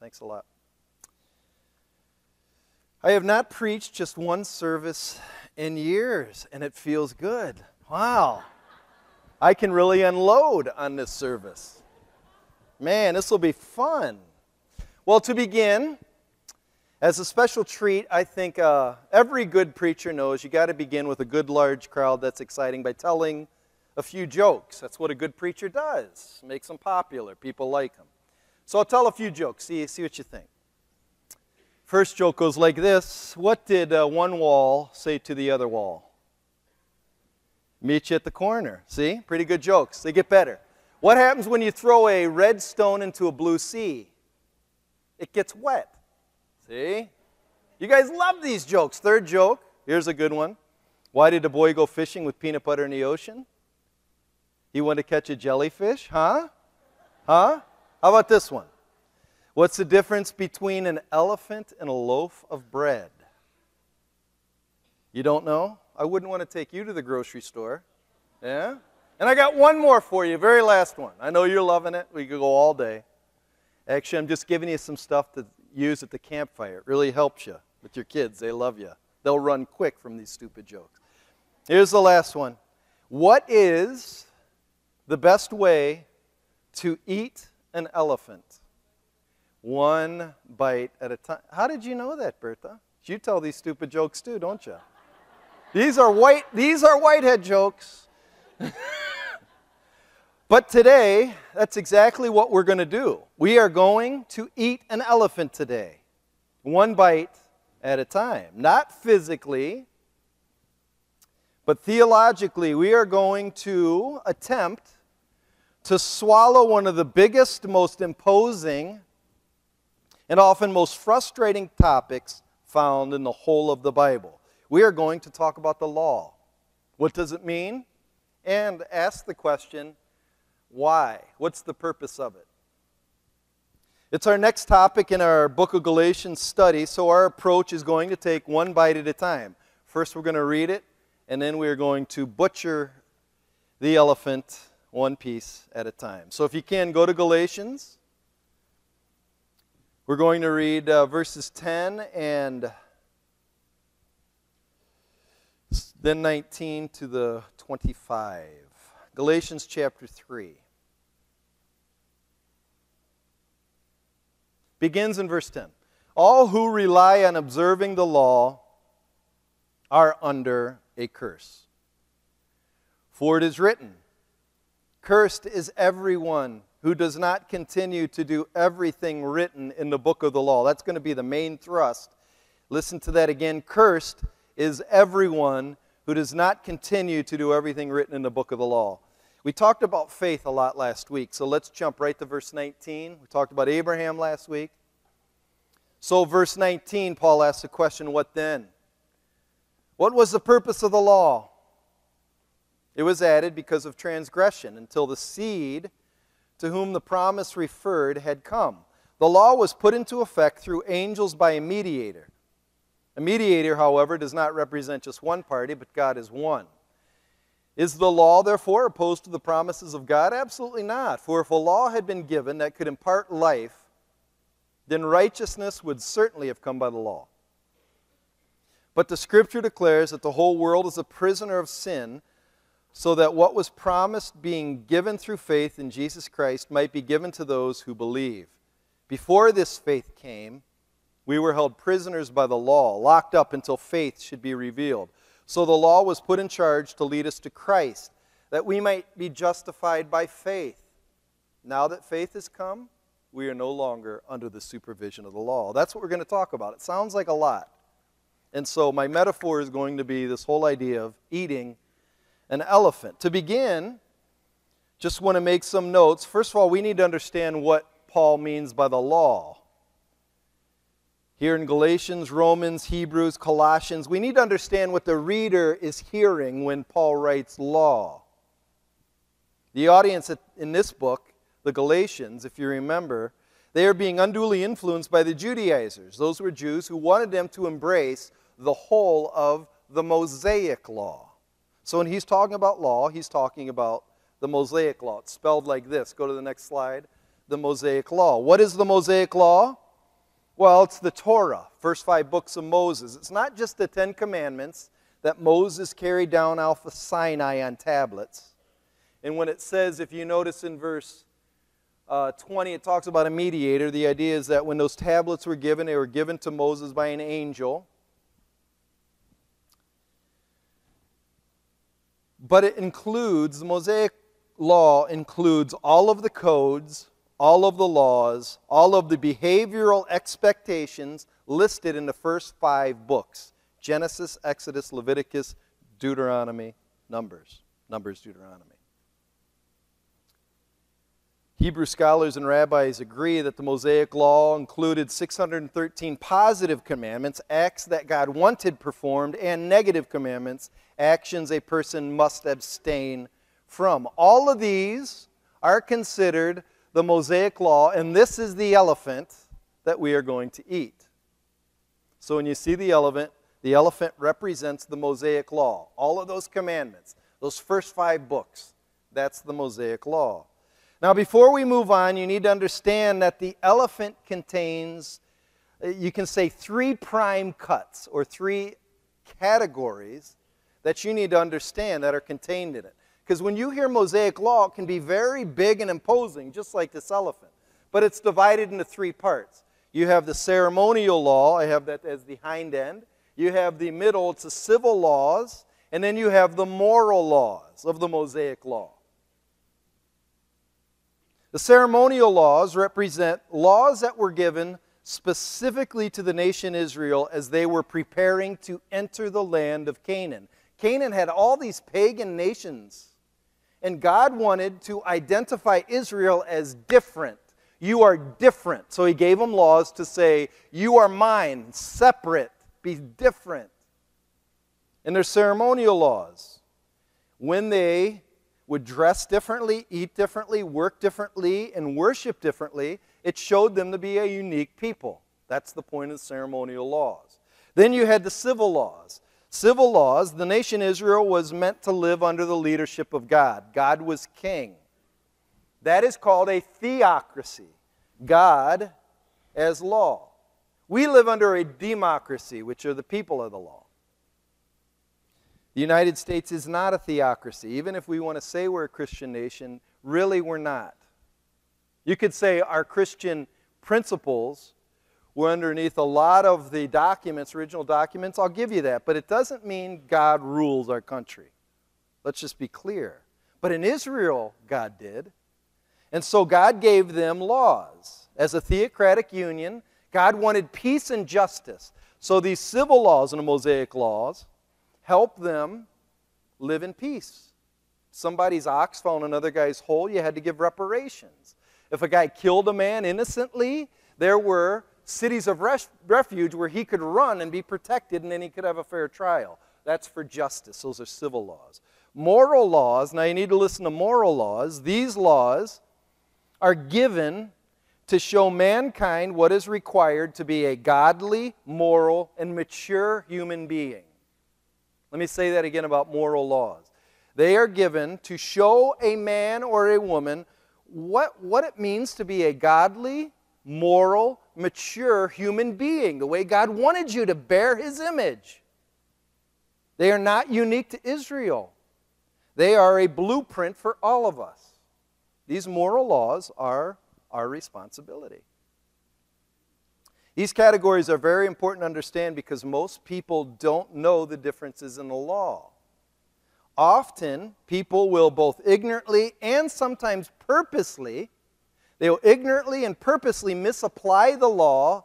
Thanks a lot. I have not preached just one service in years, and it feels good. Wow. I can really unload on this service. Man, this will be fun. Well, to begin, as a special treat, I think uh, every good preacher knows you got to begin with a good large crowd that's exciting by telling a few jokes. That's what a good preacher does. Makes them popular. People like them. So I'll tell a few jokes. See, see what you think. First joke goes like this What did uh, one wall say to the other wall? Meet you at the corner. See? Pretty good jokes. They get better. What happens when you throw a red stone into a blue sea? It gets wet. See? You guys love these jokes. Third joke. Here's a good one. Why did a boy go fishing with peanut butter in the ocean? He wanted to catch a jellyfish? Huh? Huh? How about this one? What's the difference between an elephant and a loaf of bread? You don't know? I wouldn't want to take you to the grocery store. Yeah? And I got one more for you, very last one. I know you're loving it. We could go all day. Actually, I'm just giving you some stuff to use at the campfire. It really helps you with your kids. They love you. They'll run quick from these stupid jokes. Here's the last one. What is the best way to eat an elephant? One bite at a time. How did you know that, Bertha? You tell these stupid jokes too, don't you? These are white these are whitehead jokes. but today, that's exactly what we're going to do. We are going to eat an elephant today. One bite at a time. Not physically, but theologically, we are going to attempt to swallow one of the biggest, most imposing, and often most frustrating topics found in the whole of the Bible. We are going to talk about the law. What does it mean? And ask the question, why? What's the purpose of it? It's our next topic in our book of Galatians study, so our approach is going to take one bite at a time. First, we're going to read it, and then we're going to butcher the elephant one piece at a time. So, if you can, go to Galatians we're going to read uh, verses 10 and then 19 to the 25. Galatians chapter 3. Begins in verse 10. All who rely on observing the law are under a curse. For it is written, Cursed is everyone who does not continue to do everything written in the book of the law. That's going to be the main thrust. Listen to that again. Cursed is everyone who does not continue to do everything written in the book of the law. We talked about faith a lot last week, so let's jump right to verse 19. We talked about Abraham last week. So, verse 19, Paul asks the question, What then? What was the purpose of the law? It was added because of transgression until the seed to whom the promise referred had come. The law was put into effect through angels by a mediator. A mediator, however, does not represent just one party, but God is one. Is the law, therefore, opposed to the promises of God? Absolutely not. For if a law had been given that could impart life, then righteousness would certainly have come by the law. But the Scripture declares that the whole world is a prisoner of sin so that what was promised being given through faith in Jesus Christ might be given to those who believe. Before this faith came, we were held prisoners by the law, locked up until faith should be revealed. So the law was put in charge to lead us to Christ, that we might be justified by faith. Now that faith has come, we are no longer under the supervision of the law. That's what we're going to talk about. It sounds like a lot. And so my metaphor is going to be this whole idea of eating an elephant. To begin, just want to make some notes. First of all, we need to understand what Paul means by the law. Here in Galatians, Romans, Hebrews, Colossians, we need to understand what the reader is hearing when Paul writes law. The audience in this book, the Galatians, if you remember, they are being unduly influenced by the Judaizers. Those were Jews who wanted them to embrace the whole of the Mosaic law. So when he's talking about law, he's talking about the Mosaic law. It's spelled like this. Go to the next slide. The Mosaic law. What is the Mosaic law? Well, it's the Torah, first five books of Moses. It's not just the Ten Commandments that Moses carried down of Sinai on tablets. And when it says, if you notice in verse uh, 20, it talks about a mediator. The idea is that when those tablets were given, they were given to Moses by an angel. But it includes, the Mosaic law includes all of the codes, all of the laws, all of the behavioral expectations listed in the first five books Genesis, Exodus, Leviticus, Deuteronomy, Numbers. Numbers, Deuteronomy. Hebrew scholars and rabbis agree that the Mosaic Law included 613 positive commandments, acts that God wanted performed, and negative commandments, actions a person must abstain from. All of these are considered the Mosaic Law, and this is the elephant that we are going to eat. So when you see the elephant, the elephant represents the Mosaic Law. All of those commandments, those first five books, that's the Mosaic Law. Now, before we move on, you need to understand that the elephant contains, uh, you can say, three prime cuts or three categories that you need to understand that are contained in it. Because when you hear Mosaic law, it can be very big and imposing, just like this elephant. But it's divided into three parts. You have the ceremonial law, I have that as the hind end. You have the middle, it's the civil laws. And then you have the moral laws of the Mosaic law. The ceremonial laws represent laws that were given specifically to the nation Israel as they were preparing to enter the land of Canaan. Canaan had all these pagan nations, and God wanted to identify Israel as different. You are different. So he gave them laws to say, You are mine, separate, be different. And there's ceremonial laws. When they would dress differently, eat differently, work differently, and worship differently, it showed them to be a unique people. That's the point of the ceremonial laws. Then you had the civil laws. Civil laws, the nation Israel was meant to live under the leadership of God. God was king. That is called a theocracy. God as law. We live under a democracy, which are the people of the law. The United States is not a theocracy. Even if we want to say we're a Christian nation, really we're not. You could say our Christian principles were underneath a lot of the documents, original documents. I'll give you that. But it doesn't mean God rules our country. Let's just be clear. But in Israel, God did. And so God gave them laws. As a theocratic union, God wanted peace and justice. So these civil laws and the Mosaic laws help them live in peace. Somebody's ox fell in another guy's hole, you had to give reparations. If a guy killed a man innocently, there were cities of refuge where he could run and be protected and then he could have a fair trial. That's for justice. Those are civil laws. Moral laws, now you need to listen to moral laws. These laws are given to show mankind what is required to be a godly, moral, and mature human being. Let me say that again about moral laws. They are given to show a man or a woman what, what it means to be a godly, moral, mature human being, the way God wanted you to bear his image. They are not unique to Israel, they are a blueprint for all of us. These moral laws are our responsibility. These categories are very important to understand because most people don't know the differences in the law. Often, people will both ignorantly and sometimes purposely, they will ignorantly and purposely misapply the law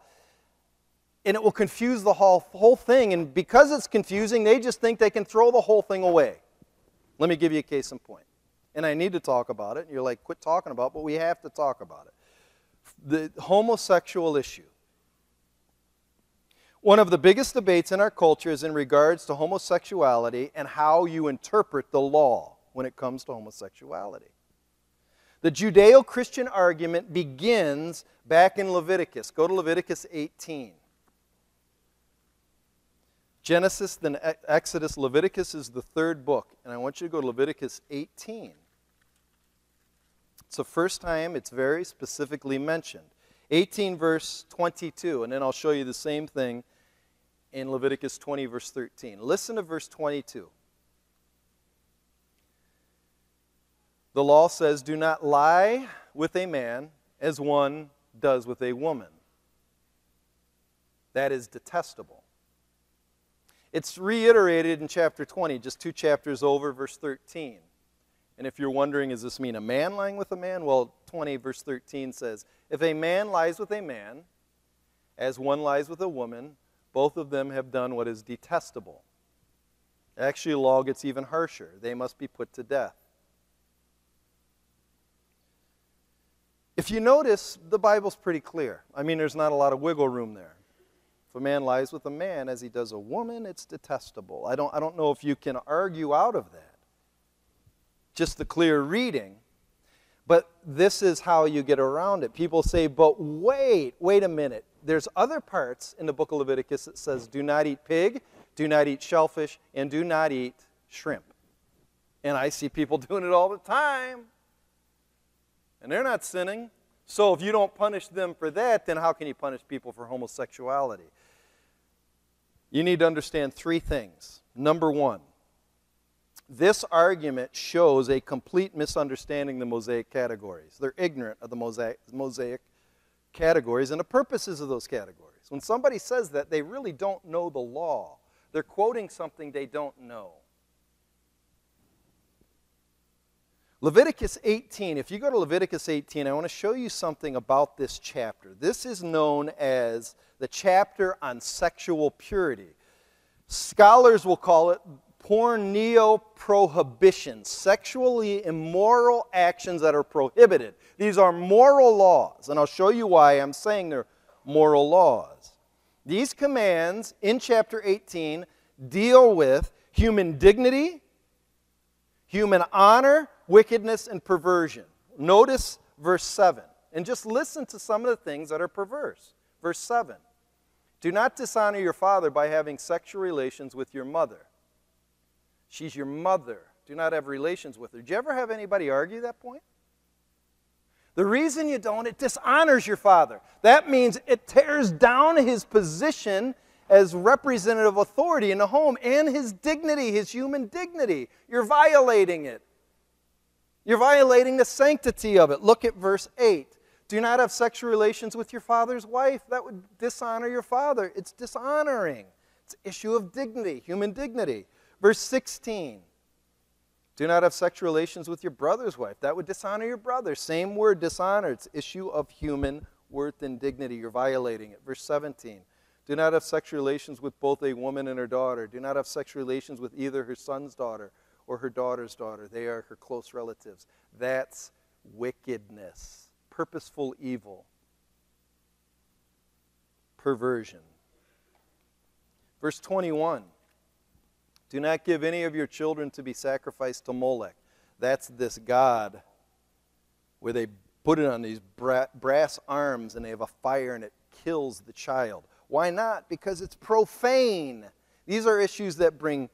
and it will confuse the whole, whole thing. And because it's confusing, they just think they can throw the whole thing away. Let me give you a case in point. And I need to talk about it. And you're like, quit talking about it, but we have to talk about it. The homosexual issue. One of the biggest debates in our culture is in regards to homosexuality and how you interpret the law when it comes to homosexuality. The Judeo Christian argument begins back in Leviticus. Go to Leviticus 18. Genesis, then Exodus, Leviticus is the third book. And I want you to go to Leviticus 18. It's the first time it's very specifically mentioned. 18, verse 22, and then I'll show you the same thing in Leviticus 20, verse 13. Listen to verse 22. The law says, Do not lie with a man as one does with a woman. That is detestable. It's reiterated in chapter 20, just two chapters over, verse 13. And if you're wondering, does this mean a man lying with a man? Well, 20, verse 13 says, If a man lies with a man, as one lies with a woman, both of them have done what is detestable. Actually, the law gets even harsher. They must be put to death. If you notice, the Bible's pretty clear. I mean, there's not a lot of wiggle room there. If a man lies with a man as he does a woman, it's detestable. I don't, I don't know if you can argue out of that. Just the clear reading. But this is how you get around it. People say, but wait, wait a minute. There's other parts in the book of Leviticus that says, do not eat pig, do not eat shellfish, and do not eat shrimp. And I see people doing it all the time and they're not sinning. So if you don't punish them for that, then how can you punish people for homosexuality? You need to understand three things. Number one, this argument shows a complete misunderstanding of the Mosaic categories. They're ignorant of the Mosaic, Mosaic categories and the purposes of those categories. When somebody says that, they really don't know the law. They're quoting something they don't know. Leviticus 18, if you go to Leviticus 18, I want to show you something about this chapter. This is known as the chapter on sexual purity. Scholars will call it porneia prohibition, sexually immoral actions that are prohibited. These are moral laws, and I'll show you why I'm saying they're moral laws. These commands in chapter 18 deal with human dignity, human honor, wickedness, and perversion. Notice verse 7. And just listen to some of the things that are perverse. Verse 7 Do not dishonor your father by having sexual relations with your mother. She's your mother. Do not have relations with her. Did you ever have anybody argue that point? The reason you don't, it dishonors your father. That means it tears down his position as representative authority in the home and his dignity, his human dignity. You're violating it. You're violating the sanctity of it. Look at verse 8. Do not have sexual relations with your father's wife. That would dishonor your father. It's dishonoring. It's an issue of dignity, human dignity. Verse 16. Do not have sexual relations with your brother's wife. That would dishonor your brother. Same word, dishonor. It's issue of human worth and dignity. You're violating it. Verse 17. Do not have sexual relations with both a woman and her daughter. Do not have sexual relations with either her son's daughter or her daughter's daughter. They are her close relatives. That's wickedness, purposeful evil, perversion. Verse 21 Do not give any of your children to be sacrificed to Molech. That's this god where they put it on these brass arms and they have a fire and it kills the child. Why not? Because it's profane. These are issues that bring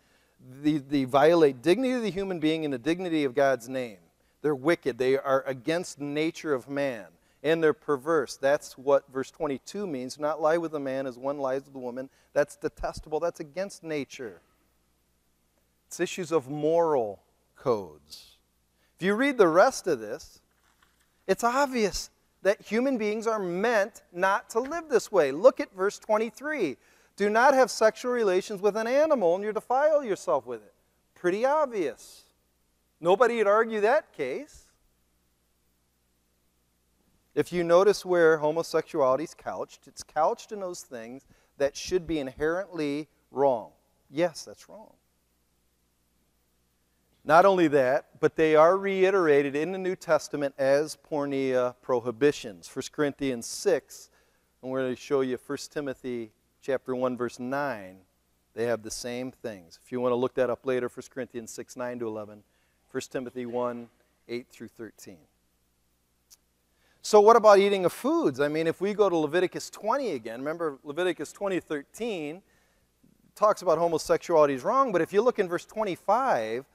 the, they violate dignity of the human being and the dignity of God's name. They're wicked. They are against nature of man. And they're perverse. That's what verse 22 means. Not lie with a man as one lies with a woman. That's detestable. That's against nature. It's issues of moral codes. If you read the rest of this, it's obvious that human beings are meant not to live this way. Look at verse 23. Do not have sexual relations with an animal and you defile yourself with it. Pretty obvious. Nobody would argue that case. If you notice where homosexuality is couched, it's couched in those things that should be inherently wrong. Yes, that's wrong. Not only that, but they are reiterated in the New Testament as porneia prohibitions. 1 Corinthians 6, and we're going to show you 1 Timothy chapter 1, verse 9, they have the same things. If you want to look that up later, 1 Corinthians 6, 9 to 11, 1 Timothy 1, 8 through 13. So, what about eating of foods? I mean, if we go to Leviticus 20 again, remember Leviticus 20, 13 talks about homosexuality is wrong, but if you look in verse 25, it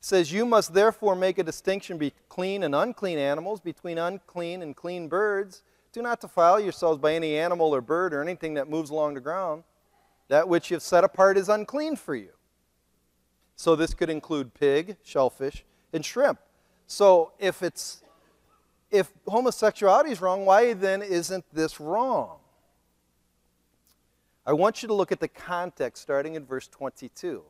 says, You must therefore make a distinction between clean and unclean animals, between unclean and clean birds, Do not defile yourselves by any animal or bird or anything that moves along the ground. That which you've set apart is unclean for you. So this could include pig, shellfish, and shrimp. So if it's if homosexuality is wrong, why then isn't this wrong? I want you to look at the context starting in verse 22.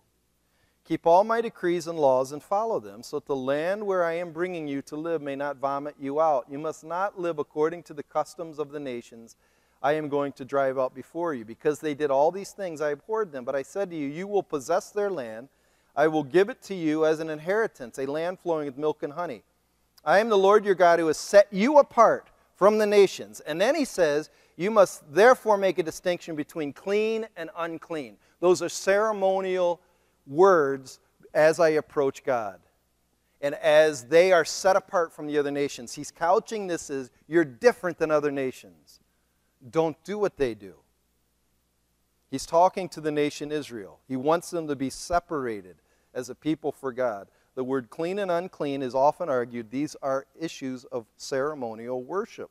Keep all my decrees and laws and follow them, so that the land where I am bringing you to live may not vomit you out. You must not live according to the customs of the nations I am going to drive out before you. Because they did all these things, I abhorred them. But I said to you, You will possess their land. I will give it to you as an inheritance, a land flowing with milk and honey. I am the Lord your God who has set you apart from the nations. And then he says, You must therefore make a distinction between clean and unclean. Those are ceremonial words as I approach God. And as they are set apart from the other nations, he's couching this as you're different than other nations. Don't do what they do. He's talking to the nation Israel. He wants them to be separated as a people for God. The word clean and unclean is often argued these are issues of ceremonial worship.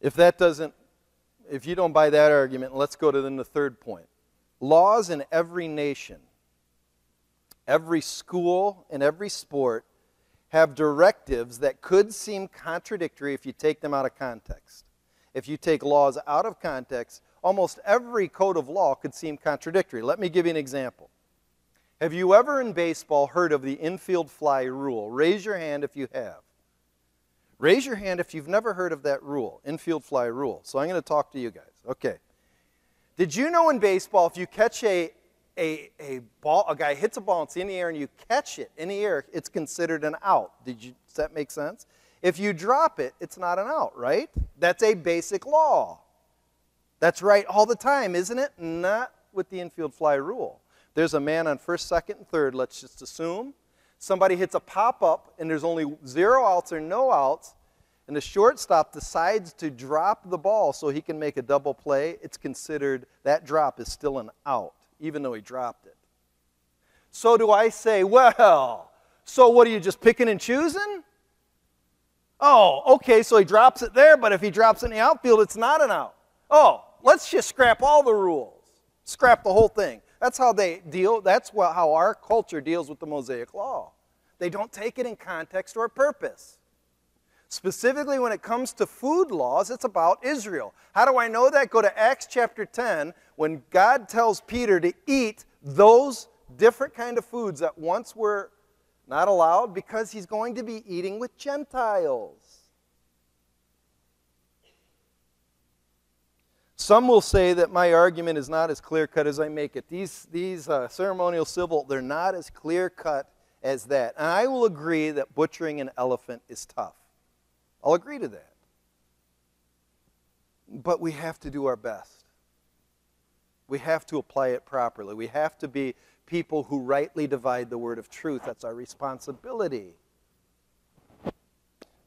If that doesn't, if you don't buy that argument, let's go to then the third point laws in every nation, every school, and every sport have directives that could seem contradictory if you take them out of context. If you take laws out of context, almost every code of law could seem contradictory. Let me give you an example. Have you ever in baseball heard of the infield fly rule? Raise your hand if you have. Raise your hand if you've never heard of that rule, infield fly rule. So I'm going to talk to you guys. Okay. Did you know in baseball, if you catch a, a, a ball, a guy hits a ball, it's in the air, and you catch it in the air, it's considered an out. Did you, does that make sense? If you drop it, it's not an out, right? That's a basic law. That's right all the time, isn't it? Not with the infield fly rule. There's a man on first, second, and third, let's just assume. Somebody hits a pop up, and there's only zero outs or no outs and the shortstop decides to drop the ball so he can make a double play, it's considered that drop is still an out, even though he dropped it. So do I say, well, so what are you just picking and choosing? Oh, okay, so he drops it there, but if he drops it in the outfield, it's not an out. Oh, let's just scrap all the rules, scrap the whole thing. That's how they deal, that's how our culture deals with the Mosaic Law. They don't take it in context or purpose. Specifically, when it comes to food laws, it's about Israel. How do I know that? Go to Acts chapter 10 when God tells Peter to eat those different kind of foods that once were not allowed because he's going to be eating with Gentiles. Some will say that my argument is not as clear cut as I make it. These, these uh, ceremonial civil, they're not as clear cut as that. And I will agree that butchering an elephant is tough. I'll agree to that. But we have to do our best. We have to apply it properly. We have to be people who rightly divide the word of truth. That's our responsibility.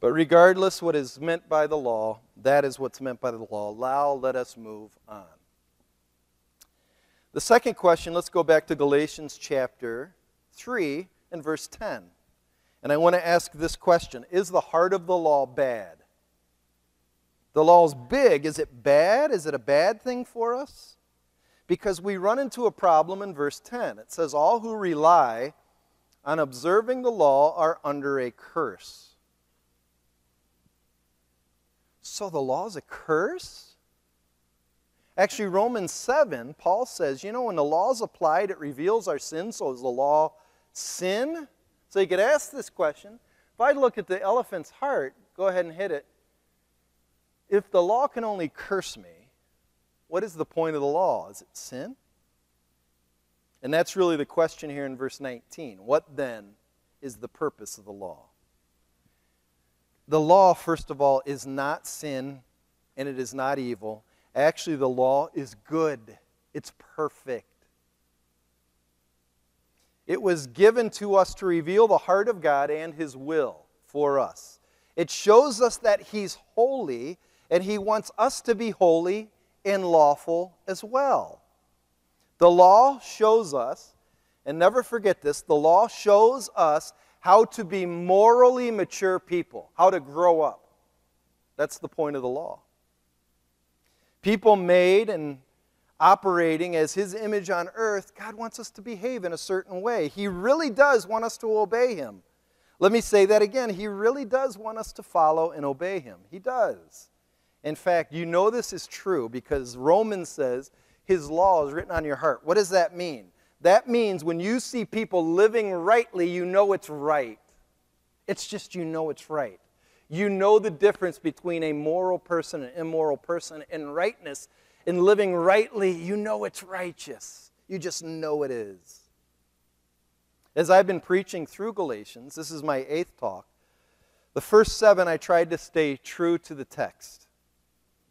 But regardless what is meant by the law, that is what's meant by the law. Now let us move on. The second question, let's go back to Galatians chapter 3 and verse 10. And I want to ask this question Is the heart of the law bad? The law is big. Is it bad? Is it a bad thing for us? Because we run into a problem in verse 10. It says, All who rely on observing the law are under a curse. So the law is a curse? Actually, Romans 7, Paul says, you know, when the law is applied, it reveals our sin. So is the law sin? So you could ask this question. If I look at the elephant's heart, go ahead and hit it. If the law can only curse me, what is the point of the law? Is it sin? And that's really the question here in verse 19. What then is the purpose of the law? The law, first of all, is not sin and it is not evil. Actually, the law is good, it's perfect. It was given to us to reveal the heart of God and His will for us. It shows us that He's holy, and He wants us to be holy and lawful as well. The law shows us, and never forget this, the law shows us how to be morally mature people, how to grow up. That's the point of the law. People made and operating as His image on earth, God wants us to behave in a certain way. He really does want us to obey Him. Let me say that again. He really does want us to follow and obey Him. He does. In fact, you know this is true because Romans says His law is written on your heart. What does that mean? That means when you see people living rightly, you know it's right. It's just you know it's right. You know the difference between a moral person and immoral person. And rightness, in living rightly, you know it's righteous. You just know it is. As I've been preaching through Galatians, this is my eighth talk. The first seven, I tried to stay true to the text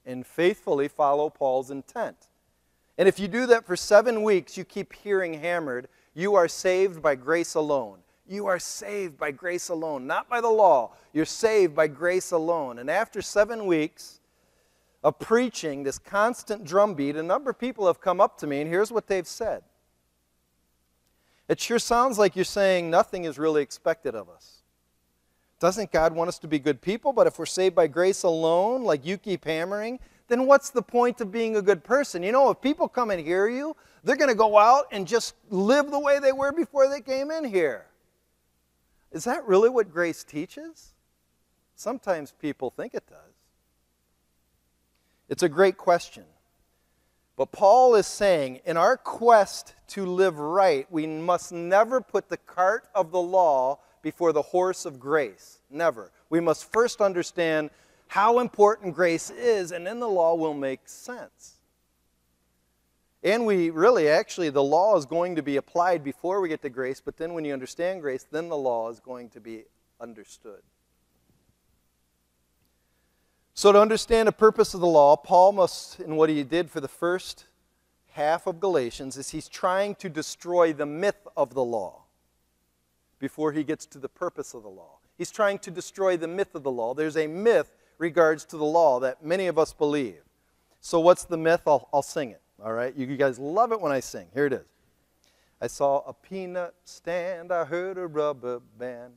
and faithfully follow Paul's intent. And if you do that for seven weeks, you keep hearing hammered, you are saved by grace alone. You are saved by grace alone, not by the law. You're saved by grace alone. And after seven weeks of preaching this constant drumbeat, a number of people have come up to me, and here's what they've said. It sure sounds like you're saying nothing is really expected of us. Doesn't God want us to be good people? But if we're saved by grace alone, like you keep hammering, then what's the point of being a good person? You know, if people come and hear you, they're going to go out and just live the way they were before they came in here. Is that really what grace teaches? Sometimes people think it does. It's a great question. But Paul is saying in our quest to live right, we must never put the cart of the law before the horse of grace. Never. We must first understand how important grace is, and then the law will make sense. And we really, actually, the law is going to be applied before we get to grace, but then when you understand grace, then the law is going to be understood. So, to understand the purpose of the law, Paul must, in what he did for the first half of Galatians, is he's trying to destroy the myth of the law before he gets to the purpose of the law. He's trying to destroy the myth of the law. There's a myth regards to the law that many of us believe. So, what's the myth? I'll, I'll sing it. All right? You, you guys love it when I sing. Here it is. I saw a peanut stand, I heard a rubber band.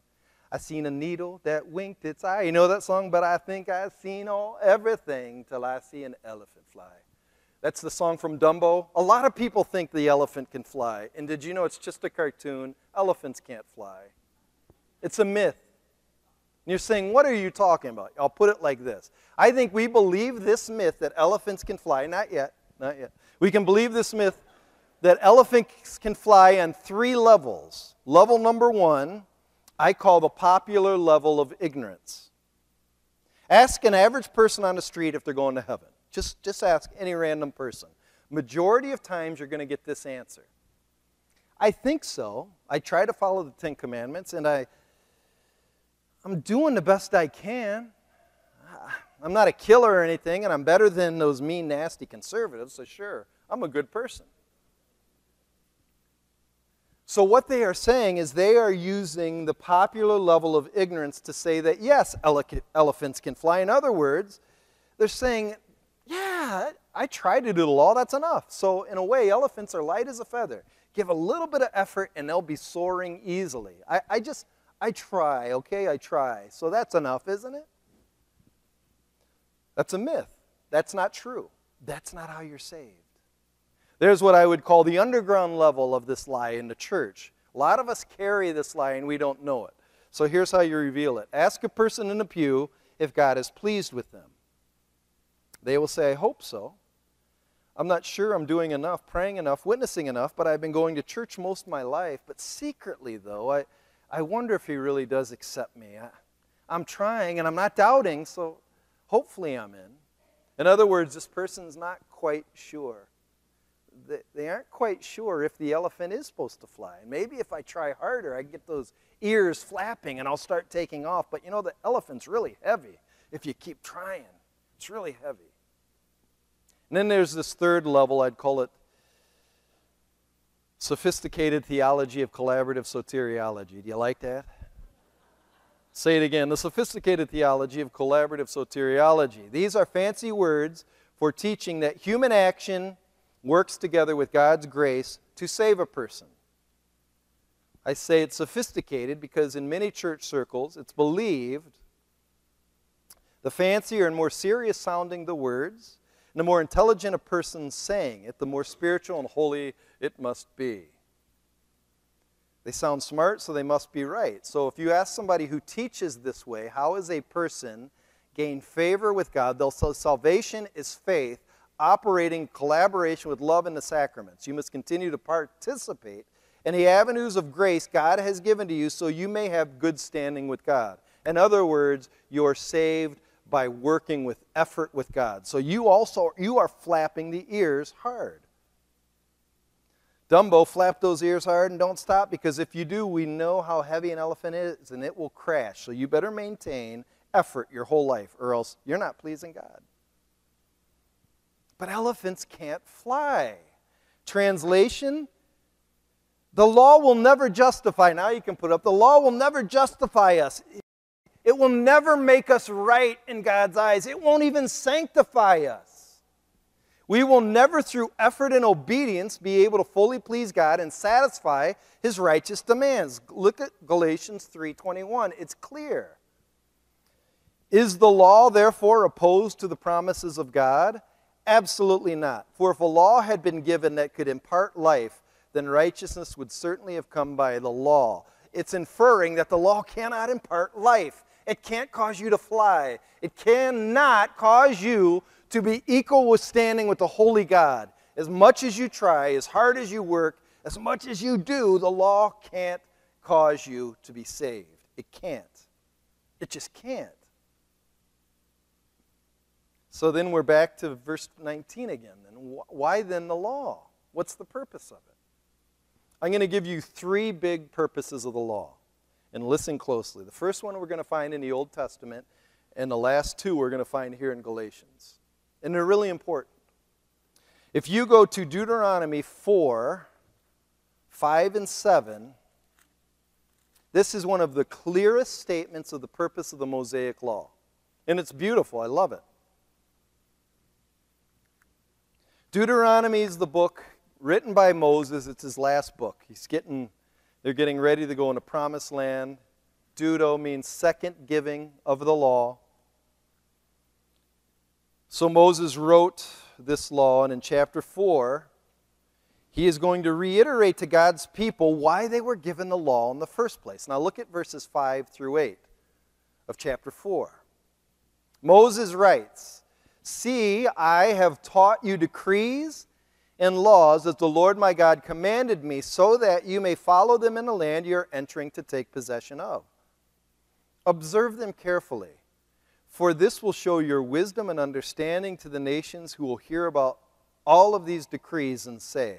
I seen a needle that winked its eye. You know that song? But I think I've seen all everything till I see an elephant fly. That's the song from Dumbo. A lot of people think the elephant can fly. And did you know it's just a cartoon? Elephants can't fly. It's a myth. And you're saying, what are you talking about? I'll put it like this. I think we believe this myth that elephants can fly. Not yet, not yet. We can believe this myth that elephants can fly on three levels. Level number one, I call the popular level of ignorance. Ask an average person on the street if they're going to heaven. Just, just ask any random person. Majority of times you're going to get this answer. I think so. I try to follow the Ten Commandments, and I I'm doing the best I can. I'm not a killer or anything, and I'm better than those mean, nasty conservatives, so sure, I'm a good person. So, what they are saying is they are using the popular level of ignorance to say that, yes, ele- elephants can fly. In other words, they're saying, yeah, I tried to do the law, that's enough. So, in a way, elephants are light as a feather. Give a little bit of effort, and they'll be soaring easily. I, I just. I try, okay? I try. So that's enough, isn't it? That's a myth. That's not true. That's not how you're saved. There's what I would call the underground level of this lie in the church. A lot of us carry this lie and we don't know it. So here's how you reveal it ask a person in the pew if God is pleased with them. They will say, I hope so. I'm not sure I'm doing enough, praying enough, witnessing enough, but I've been going to church most of my life. But secretly, though, I, I wonder if he really does accept me. I, am trying and I'm not doubting, so hopefully I'm in. In other words, this person's not quite sure. They, aren't quite sure if the elephant is supposed to fly. Maybe if I try harder, I get those ears flapping and I'll start taking off. But you know, the elephant's really heavy if you keep trying. It's really heavy. And then there's this third level, I'd call it sophisticated theology of collaborative soteriology. Do you like that? Say it again the sophisticated theology of collaborative soteriology. These are fancy words for teaching that human action works together with God's grace to save a person. I say it's sophisticated because in many church circles it's believed the fancier and more serious sounding the words, and the more intelligent a person saying it, the more spiritual and holy it must be. They sound smart, so they must be right. So if you ask somebody who teaches this way, how is a person gain favor with God? They'll say salvation is faith, operating collaboration with love in the sacraments. You must continue to participate in the avenues of grace God has given to you so you may have good standing with God. In other words, you're saved by working with effort with God. So you also you are flapping the ears hard. Dumbo, flap those ears hard and don't stop because if you do, we know how heavy an elephant is and it will crash. So you better maintain effort your whole life or else you're not pleasing God. But elephants can't fly. Translation The law will never justify. Now you can put up the law will never justify us. It will never make us right in God's eyes. It won't even sanctify us. We will never, through effort and obedience, be able to fully please God and satisfy His righteous demands. Look at Galatians 3:21. It's clear. Is the law therefore opposed to the promises of God? Absolutely not. For if a law had been given that could impart life, then righteousness would certainly have come by the law. It's inferring that the law cannot impart life. It can't cause you to fly. It cannot cause you to be equal with standing with the holy God. As much as you try, as hard as you work, as much as you do, the law can't cause you to be saved. It can't. It just can't. So then we're back to verse 19 again. Then why then the law? What's the purpose of it? I'm going to give you three big purposes of the law and listen closely. The first one we're going to find in the Old Testament, and the last two we're going to find here in Galatians. And they're really important. If you go to Deuteronomy 4, 5, and 7, this is one of the clearest statements of the purpose of the Mosaic Law. And it's beautiful. I love it. Deuteronomy is the book written by Moses. It's his last book. He's getting they're getting ready to go into promised land. Deuto means second giving of the law. So Moses wrote this law, and in chapter 4, he is going to reiterate to God's people why they were given the law in the first place. Now look at verses 5 through 8 of chapter 4. Moses writes, See, I have taught you decrees and laws as the Lord my God commanded me, so that you may follow them in the land you're entering to take possession of. Observe them carefully, for this will show your wisdom and understanding to the nations who will hear about all of these decrees and say,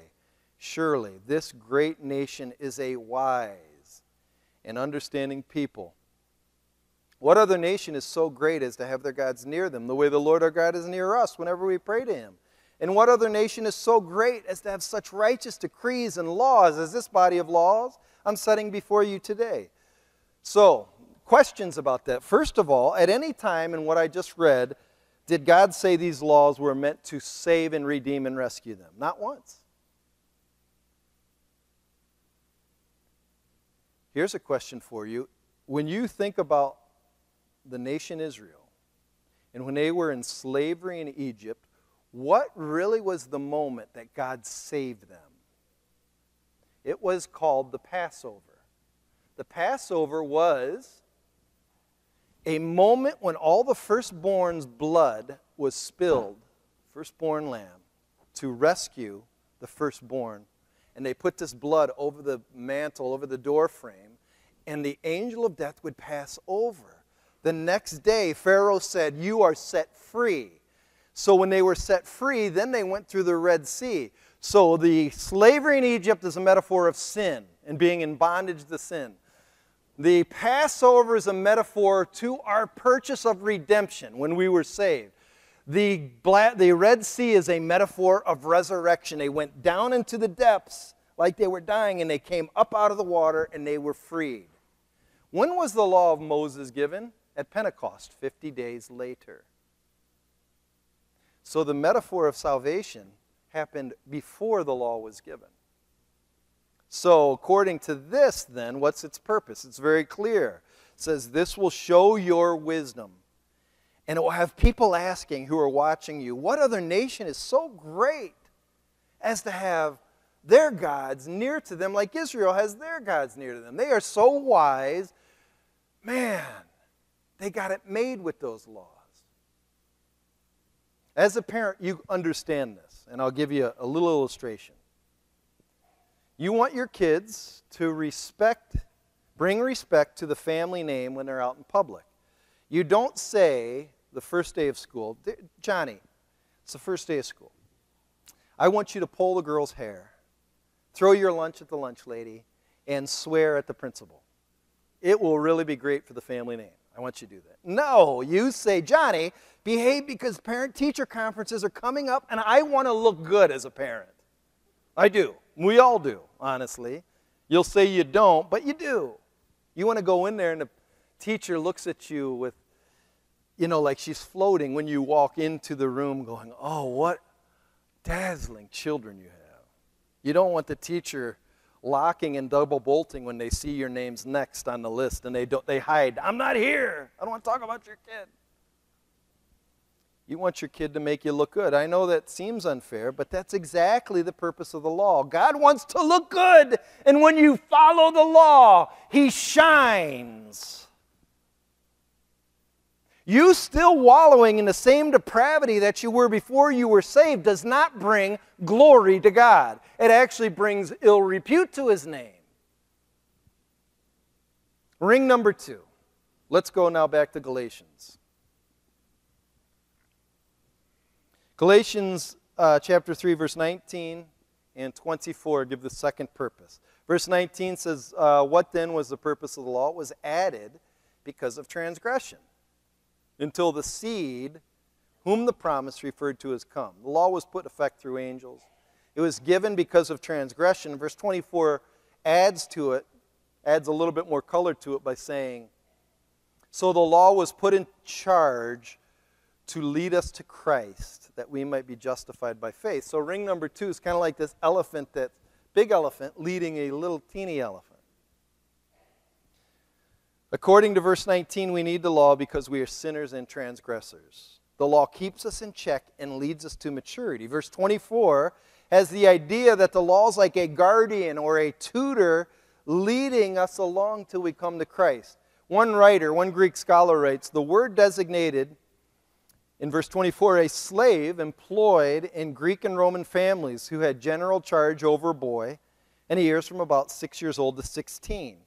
Surely this great nation is a wise and understanding people. What other nation is so great as to have their gods near them, the way the Lord our God is near us whenever we pray to him? And what other nation is so great as to have such righteous decrees and laws as this body of laws I'm setting before you today? So, questions about that. First of all, at any time in what I just read, did God say these laws were meant to save and redeem and rescue them? Not once. Here's a question for you. When you think about the nation Israel, and when they were in slavery in Egypt, what really was the moment that God saved them? It was called the Passover. The Passover was a moment when all the firstborn's blood was spilled, firstborn lamb, to rescue the firstborn. And they put this blood over the mantle, over the door frame, and the angel of death would pass over. The next day, Pharaoh said, You are set free. So when they were set free, then they went through the Red Sea. So the slavery in Egypt is a metaphor of sin and being in bondage to sin. The Passover is a metaphor to our purchase of redemption when we were saved. The, the Red Sea is a metaphor of resurrection. They went down into the depths like they were dying, and they came up out of the water and they were freed. When was the law of Moses given? At Pentecost, 50 days later. So the metaphor of salvation happened before the law was given. So, according to this, then, what's its purpose? It's very clear. It says, This will show your wisdom. And it will have people asking who are watching you, What other nation is so great as to have their gods near to them like Israel has their gods near to them? They are so wise. Man, they got it made with those laws. As a parent, you understand this, and I'll give you a, a little illustration. You want your kids to respect, bring respect to the family name when they're out in public. You don't say the first day of school, Johnny, it's the first day of school. I want you to pull the girl's hair, throw your lunch at the lunch lady, and swear at the principal. It will really be great for the family name. I want you to do that. No, you say, Johnny, behave because parent teacher conferences are coming up and I want to look good as a parent. I do. We all do, honestly. You'll say you don't, but you do. You want to go in there and the teacher looks at you with, you know, like she's floating when you walk into the room going, oh, what dazzling children you have. You don't want the teacher locking and double bolting when they see your name's next on the list and they don't they hide. I'm not here. I don't want to talk about your kid. You want your kid to make you look good. I know that seems unfair, but that's exactly the purpose of the law. God wants to look good, and when you follow the law, He shines. You still wallowing in the same depravity that you were before you were saved does not bring glory to God. It actually brings ill repute to His name. Ring number two. Let's go now back to Galatians. Galatians uh, chapter 3, verse 19 and 24 give the second purpose. Verse 19 says, uh, What then was the purpose of the law? It was added because of transgression, until the seed, whom the promise referred to, has come. The law was put in effect through angels. It was given because of transgression. Verse 24 adds to it, adds a little bit more color to it by saying, So the law was put in charge to lead us to Christ that we might be justified by faith. So ring number two is kind of like this elephant that big elephant leading a little teeny elephant. According to verse 19, we need the law because we are sinners and transgressors. The law keeps us in check and leads us to maturity. Verse 24 has the idea that the law is like a guardian or a tutor leading us along till we come to Christ. One writer, one Greek scholar writes, the word designated in verse 24, a slave employed in Greek and Roman families who had general charge over a boy, and he years from about six years old to 16.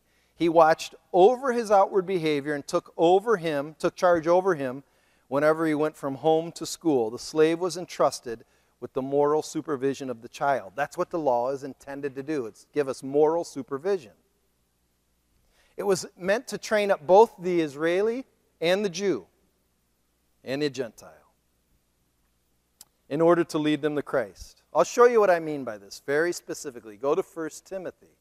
He watched over his outward behavior and took over him, took charge over him whenever he went from home to school. The slave was entrusted with the moral supervision of the child. That's what the law is intended to do. It's give us moral supervision. It was meant to train up both the Israeli and the Jew and a Gentile in order to lead them to Christ. I'll show you what I mean by this very specifically. Go to 1 Timothy.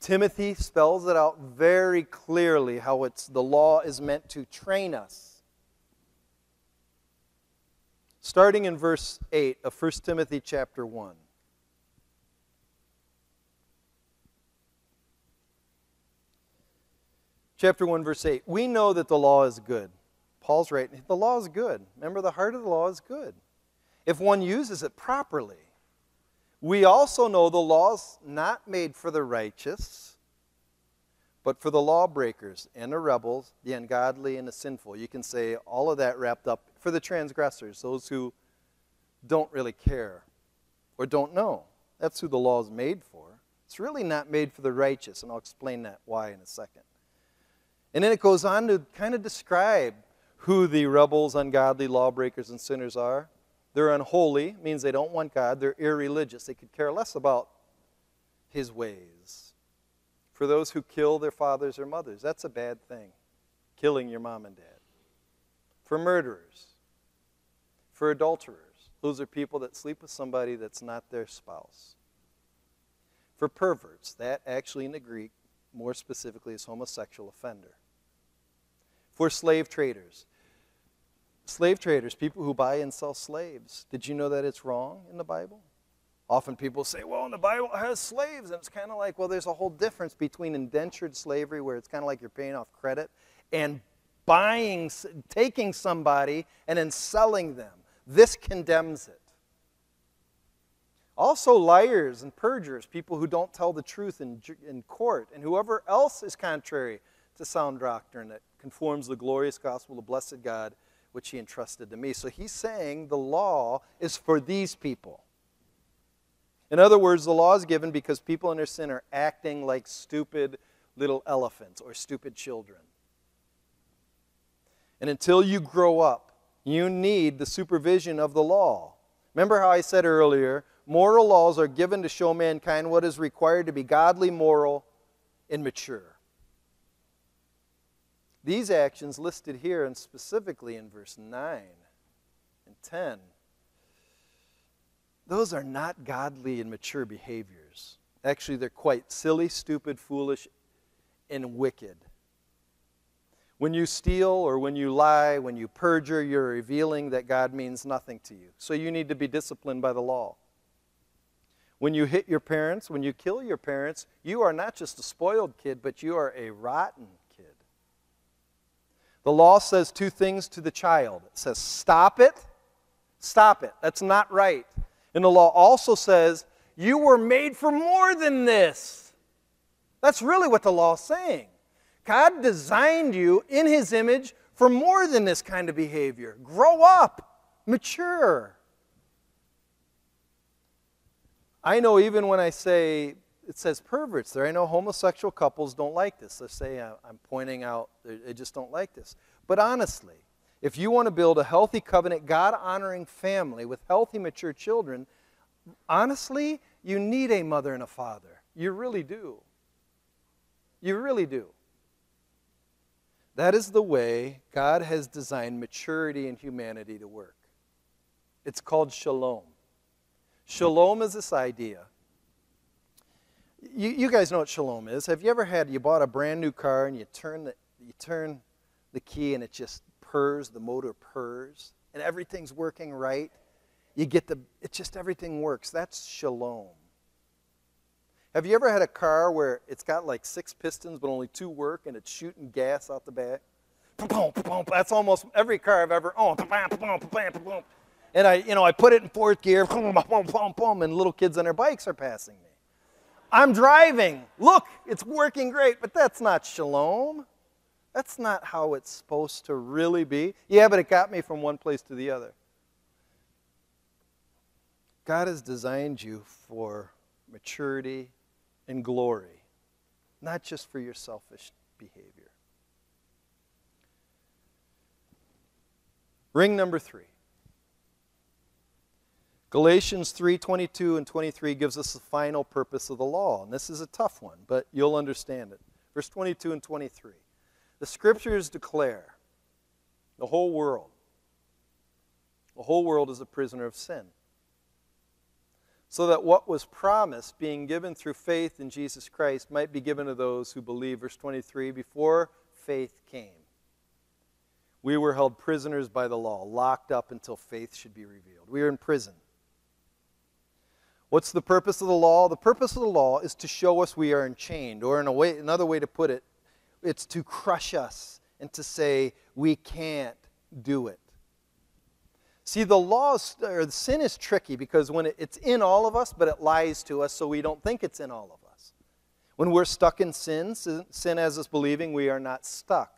Timothy spells it out very clearly how it's the law is meant to train us. Starting in verse 8 of 1 Timothy chapter 1. Chapter 1 verse 8. We know that the law is good Paul's right. The law is good. Remember, the heart of the law is good. If one uses it properly. We also know the law's not made for the righteous, but for the lawbreakers and the rebels, the ungodly and the sinful. You can say all of that wrapped up for the transgressors, those who don't really care or don't know. That's who the law is made for. It's really not made for the righteous, and I'll explain that why in a second. And then it goes on to kind of describe who the rebels, ungodly, lawbreakers, and sinners are. They're unholy, means they don't want God. They're irreligious. They could care less about his ways. For those who kill their fathers or mothers, that's a bad thing, killing your mom and dad. For murderers, for adulterers, those are people that sleep with somebody that's not their spouse. For perverts, that actually in the Greek, more specifically, is homosexual offender. For slave traders, Slave traders, people who buy and sell slaves. Did you know that it's wrong in the Bible? Often people say, well, the Bible has slaves. And it's kind of like, well, there's a whole difference between indentured slavery, where it's kind of like you're paying off credit, and buying, taking somebody and then selling them. This condemns it. Also, liars and perjurers, people who don't tell the truth in, in court, and whoever else is contrary to sound doctrine that conforms the glorious gospel of blessed God, which he entrusted to me. So he's saying the law is for these people. In other words, the law is given because people in their sin are acting like stupid little elephants or stupid children. And until you grow up, you need the supervision of the law. Remember how I said earlier, moral laws are given to show mankind what is required to be godly, moral, and mature. These actions listed here and specifically in verse 9 and 10 those are not godly and mature behaviors. Actually, they're quite silly, stupid, foolish, and wicked. When you steal or when you lie, when you perjure, you're revealing that God means nothing to you. So you need to be disciplined by the law. When you hit your parents, when you kill your parents, you are not just a spoiled kid, but you are a rotten. The law says two things to the child it says, stop it, stop it. That's not right. And the law also says, you were made for more than this. That's really what the law is saying. God designed you in His image for more than this kind of behavior. Grow up, mature. I know even when I say it says perverts there, I know homosexual couples don't like this. They say I'm pointing out, they just don't like this. But honestly, if you want to build a healthy covenant, God honoring family with healthy, mature children, honestly, you need a mother and a father. You really do. You really do. That is the way God has designed maturity in humanity to work. It's called shalom. Shalom is this idea. You, you guys know what shalom is. Have you ever had, you bought a brand new car and you turn the, you turn the key and it just purrs, the motor purrs, and everything's working right. You get the, it's just everything works. That's shalom. Have you ever had a car where it's got like six pistons but only two work and it's shooting gas out the back? That's almost every car I've ever owned. And I, you know, I put it in fourth gear, and little kids on their bikes are passing me. I'm driving. Look, it's working great, but that's not shalom. That's not how it's supposed to really be. Yeah, but it got me from one place to the other. God has designed you for maturity and glory, not just for your selfish behavior. Ring number three. Galatians 3:22 and 23 gives us the final purpose of the law, and this is a tough one, but you'll understand it. Verse 22 and 23. The scriptures declare the whole world, the whole world is a prisoner of sin. So that what was promised, being given through faith in Jesus Christ, might be given to those who believe. Verse 23 Before faith came, we were held prisoners by the law, locked up until faith should be revealed. We are in prison. What's the purpose of the law? The purpose of the law is to show us we are enchained, or in a way, another way to put it, it's to crush us and to say we can't do it. See, the law or the sin is tricky because when it, it's in all of us, but it lies to us so we don't think it's in all of us. When we're stuck in sin, sin has us believing we are not stuck.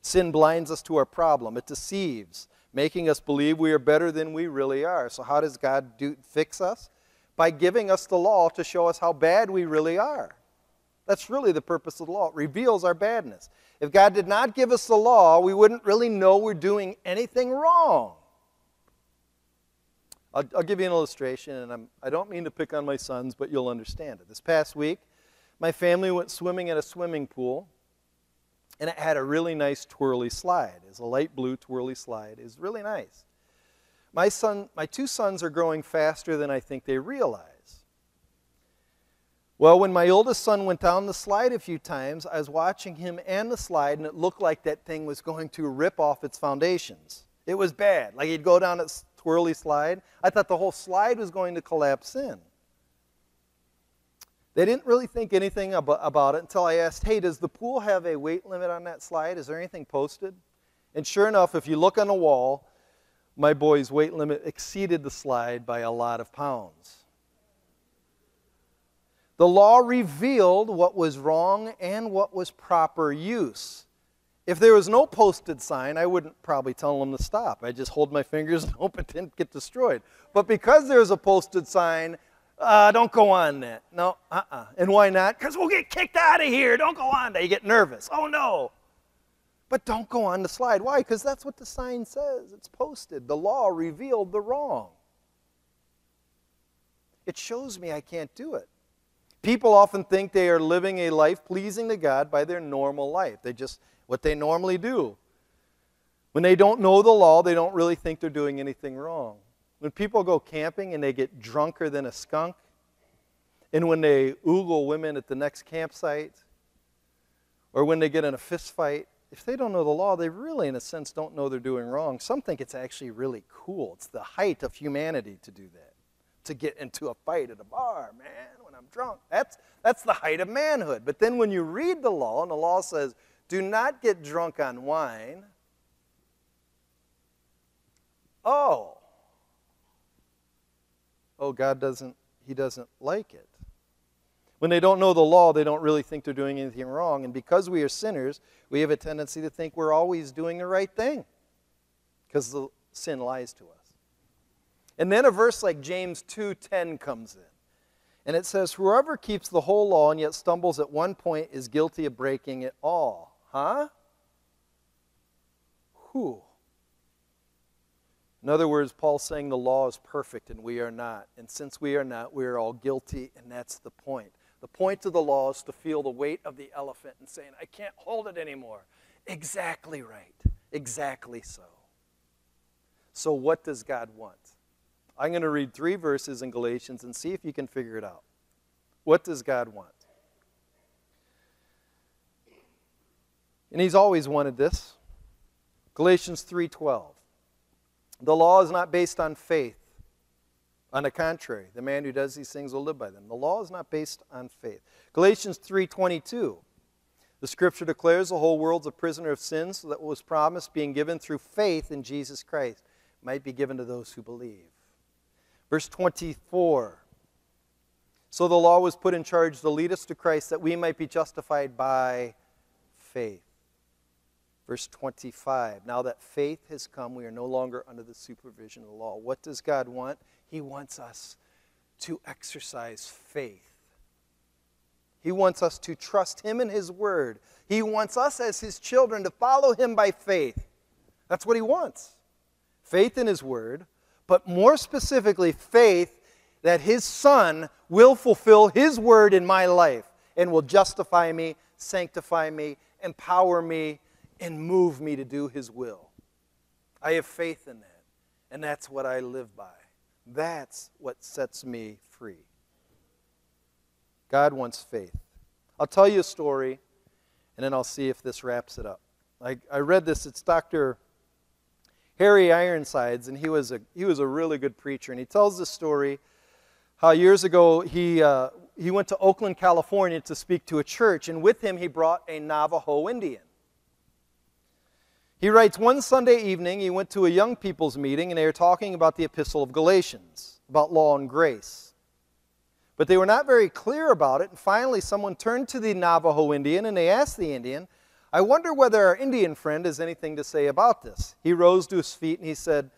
Sin blinds us to our problem. It deceives, making us believe we are better than we really are. So how does God do, fix us? By giving us the law to show us how bad we really are. That's really the purpose of the law. It reveals our badness. If God did not give us the law, we wouldn't really know we're doing anything wrong. I'll, I'll give you an illustration, and I'm, I don't mean to pick on my sons, but you'll understand it. This past week, my family went swimming at a swimming pool, and it had a really nice twirly slide. It's a light blue twirly slide. It's really nice. My, son, my two sons are growing faster than I think they realize. Well, when my oldest son went down the slide a few times, I was watching him and the slide, and it looked like that thing was going to rip off its foundations. It was bad. Like he'd go down at twirly slide. I thought the whole slide was going to collapse in. They didn't really think anything about it until I asked, hey, does the pool have a weight limit on that slide? Is there anything posted? And sure enough, if you look on the wall, my boy's weight limit exceeded the slide by a lot of pounds. The law revealed what was wrong and what was proper use. If there was no posted sign, I wouldn't probably tell them to stop. I'd just hold my fingers and hope it didn't get destroyed. But because there's a posted sign, uh, don't go on that. No, uh uh-uh. uh And why not? Because we'll get kicked out of here. Don't go on that. You get nervous. Oh, no. But don't go on the slide. Why? Because that's what the sign says. It's posted. The law revealed the wrong. It shows me I can't do it. People often think they are living a life pleasing to God by their normal life. They just, what they normally do. When they don't know the law, they don't really think they're doing anything wrong. When people go camping and they get drunker than a skunk, and when they oogle women at the next campsite, or when they get in a fist fight, if they don't know the law, they really, in a sense, don't know they're doing wrong. Some think it's actually really cool. It's the height of humanity to do that, to get into a fight at a bar, man, when I'm drunk. That's, that's the height of manhood. But then when you read the law, and the law says, do not get drunk on wine. Oh, oh, God doesn't, He doesn't like it. When they don't know the law, they don't really think they're doing anything wrong. And because we are sinners, we have a tendency to think we're always doing the right thing because the sin lies to us. And then a verse like James 2:10 comes in. And it says, Whoever keeps the whole law and yet stumbles at one point is guilty of breaking it all. Huh? Who? In other words, Paul's saying the law is perfect and we are not. And since we are not, we are all guilty, and that's the point. The point of the law is to feel the weight of the elephant and saying, I can't hold it anymore. Exactly right. Exactly so. So, what does God want? I'm going to read three verses in Galatians and see if you can figure it out. What does God want? And he's always wanted this. Galatians 3:12. The law is not based on faith. On the contrary, the man who does these things will live by them. The law is not based on faith. Galatians 3:22. The scripture declares the whole world's a prisoner of sin, so that what was promised being given through faith in Jesus Christ might be given to those who believe. Verse 24. So the law was put in charge to lead us to Christ that we might be justified by faith. Verse 25 Now that faith has come, we are no longer under the supervision of the law. What does God want? He wants us to exercise faith. He wants us to trust Him and His Word. He wants us as His children to follow Him by faith. That's what He wants faith in His Word, but more specifically, faith that His Son will fulfill His Word in my life and will justify me, sanctify me, empower me, and move me to do His will. I have faith in that, and that's what I live by. That's what sets me free. God wants faith. I'll tell you a story, and then I'll see if this wraps it up. I, I read this, it's Dr. Harry Ironsides, and he was, a, he was a really good preacher. And he tells this story how years ago he, uh, he went to Oakland, California to speak to a church, and with him he brought a Navajo Indian. He writes One Sunday evening, he went to a young people's meeting and they were talking about the Epistle of Galatians, about law and grace. But they were not very clear about it, and finally, someone turned to the Navajo Indian and they asked the Indian, I wonder whether our Indian friend has anything to say about this. He rose to his feet and he said,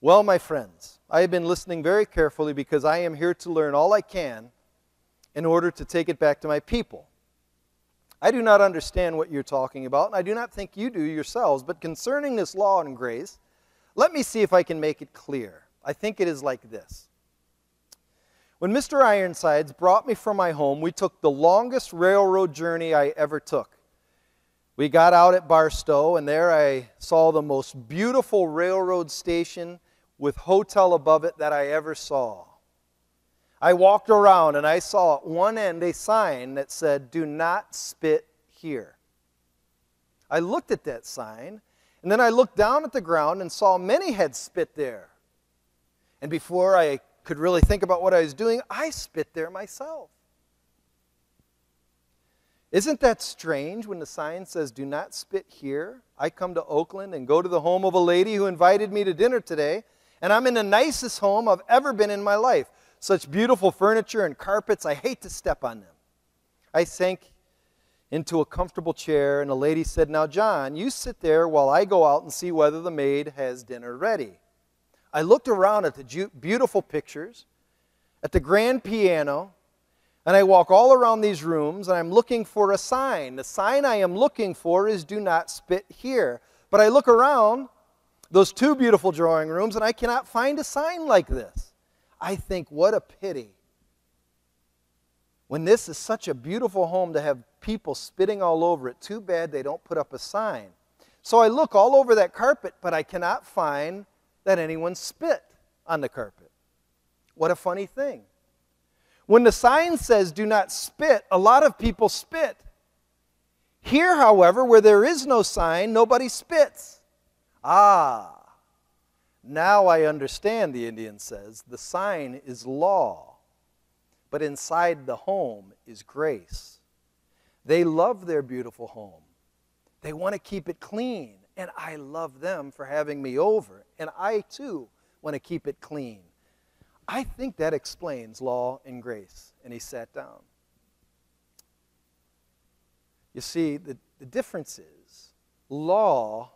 Well, my friends, I have been listening very carefully because I am here to learn all I can in order to take it back to my people. I do not understand what you're talking about, and I do not think you do yourselves. But concerning this law and grace, let me see if I can make it clear. I think it is like this. When Mr. Ironsides brought me from my home, we took the longest railroad journey I ever took. We got out at Barstow, and there I saw the most beautiful railroad station with hotel above it that I ever saw. I walked around and I saw at one end a sign that said, Do not spit here. I looked at that sign, and then I looked down at the ground and saw many had spit there. And before I could really think about what I was doing, I spit there myself. Isn't that strange when the sign says, Do not spit here? I come to Oakland and go to the home of a lady who invited me to dinner today, and I'm in the nicest home I've ever been in my life. Such beautiful furniture and carpets, I hate to step on them. I sank into a comfortable chair, and a lady said, Now, John, you sit there while I go out and see whether the maid has dinner ready. I looked around at the beautiful pictures, at the grand piano, and I walk all around these rooms and I'm looking for a sign. The sign I am looking for is do not spit here. But I look around those two beautiful drawing rooms and I cannot find a sign like this. I think, what a pity. When this is such a beautiful home to have people spitting all over it, too bad they don't put up a sign. So I look all over that carpet, but I cannot find that anyone spit on the carpet. What a funny thing. When the sign says do not spit, a lot of people spit. Here, however, where there is no sign, nobody spits. Ah, now I understand, the Indian says. The sign is law, but inside the home is grace. They love their beautiful home, they want to keep it clean, and I love them for having me over, and I too want to keep it clean. I think that explains law and grace. And he sat down. You see, the, the difference is law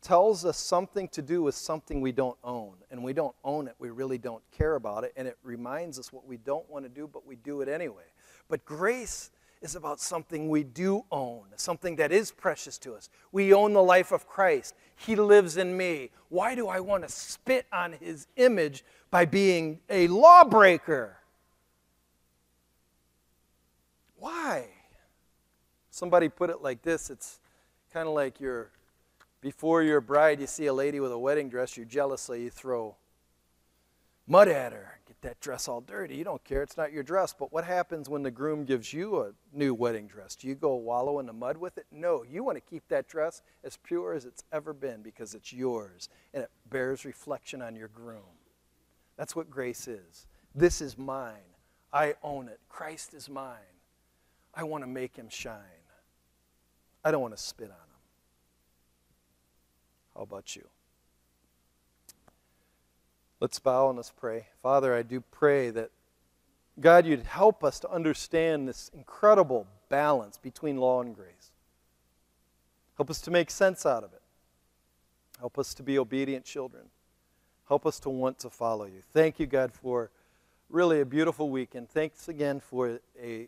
tells us something to do with something we don't own. And we don't own it, we really don't care about it. And it reminds us what we don't want to do, but we do it anyway. But grace is about something we do own, something that is precious to us. We own the life of Christ. He lives in me. Why do I want to spit on his image by being a lawbreaker? Why? Somebody put it like this it's kind of like you're, before your bride, you see a lady with a wedding dress, you jealously throw mud at her get that dress all dirty. You don't care. It's not your dress. But what happens when the groom gives you a new wedding dress? Do you go wallow in the mud with it? No. You want to keep that dress as pure as it's ever been because it's yours and it bears reflection on your groom. That's what grace is. This is mine. I own it. Christ is mine. I want to make him shine. I don't want to spit on him. How about you? Let's bow and let's pray. Father, I do pray that, God, you'd help us to understand this incredible balance between law and grace. Help us to make sense out of it. Help us to be obedient children. Help us to want to follow you. Thank you, God, for really a beautiful weekend. Thanks again for a,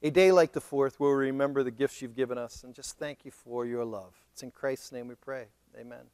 a day like the fourth where we remember the gifts you've given us. And just thank you for your love. It's in Christ's name we pray. Amen.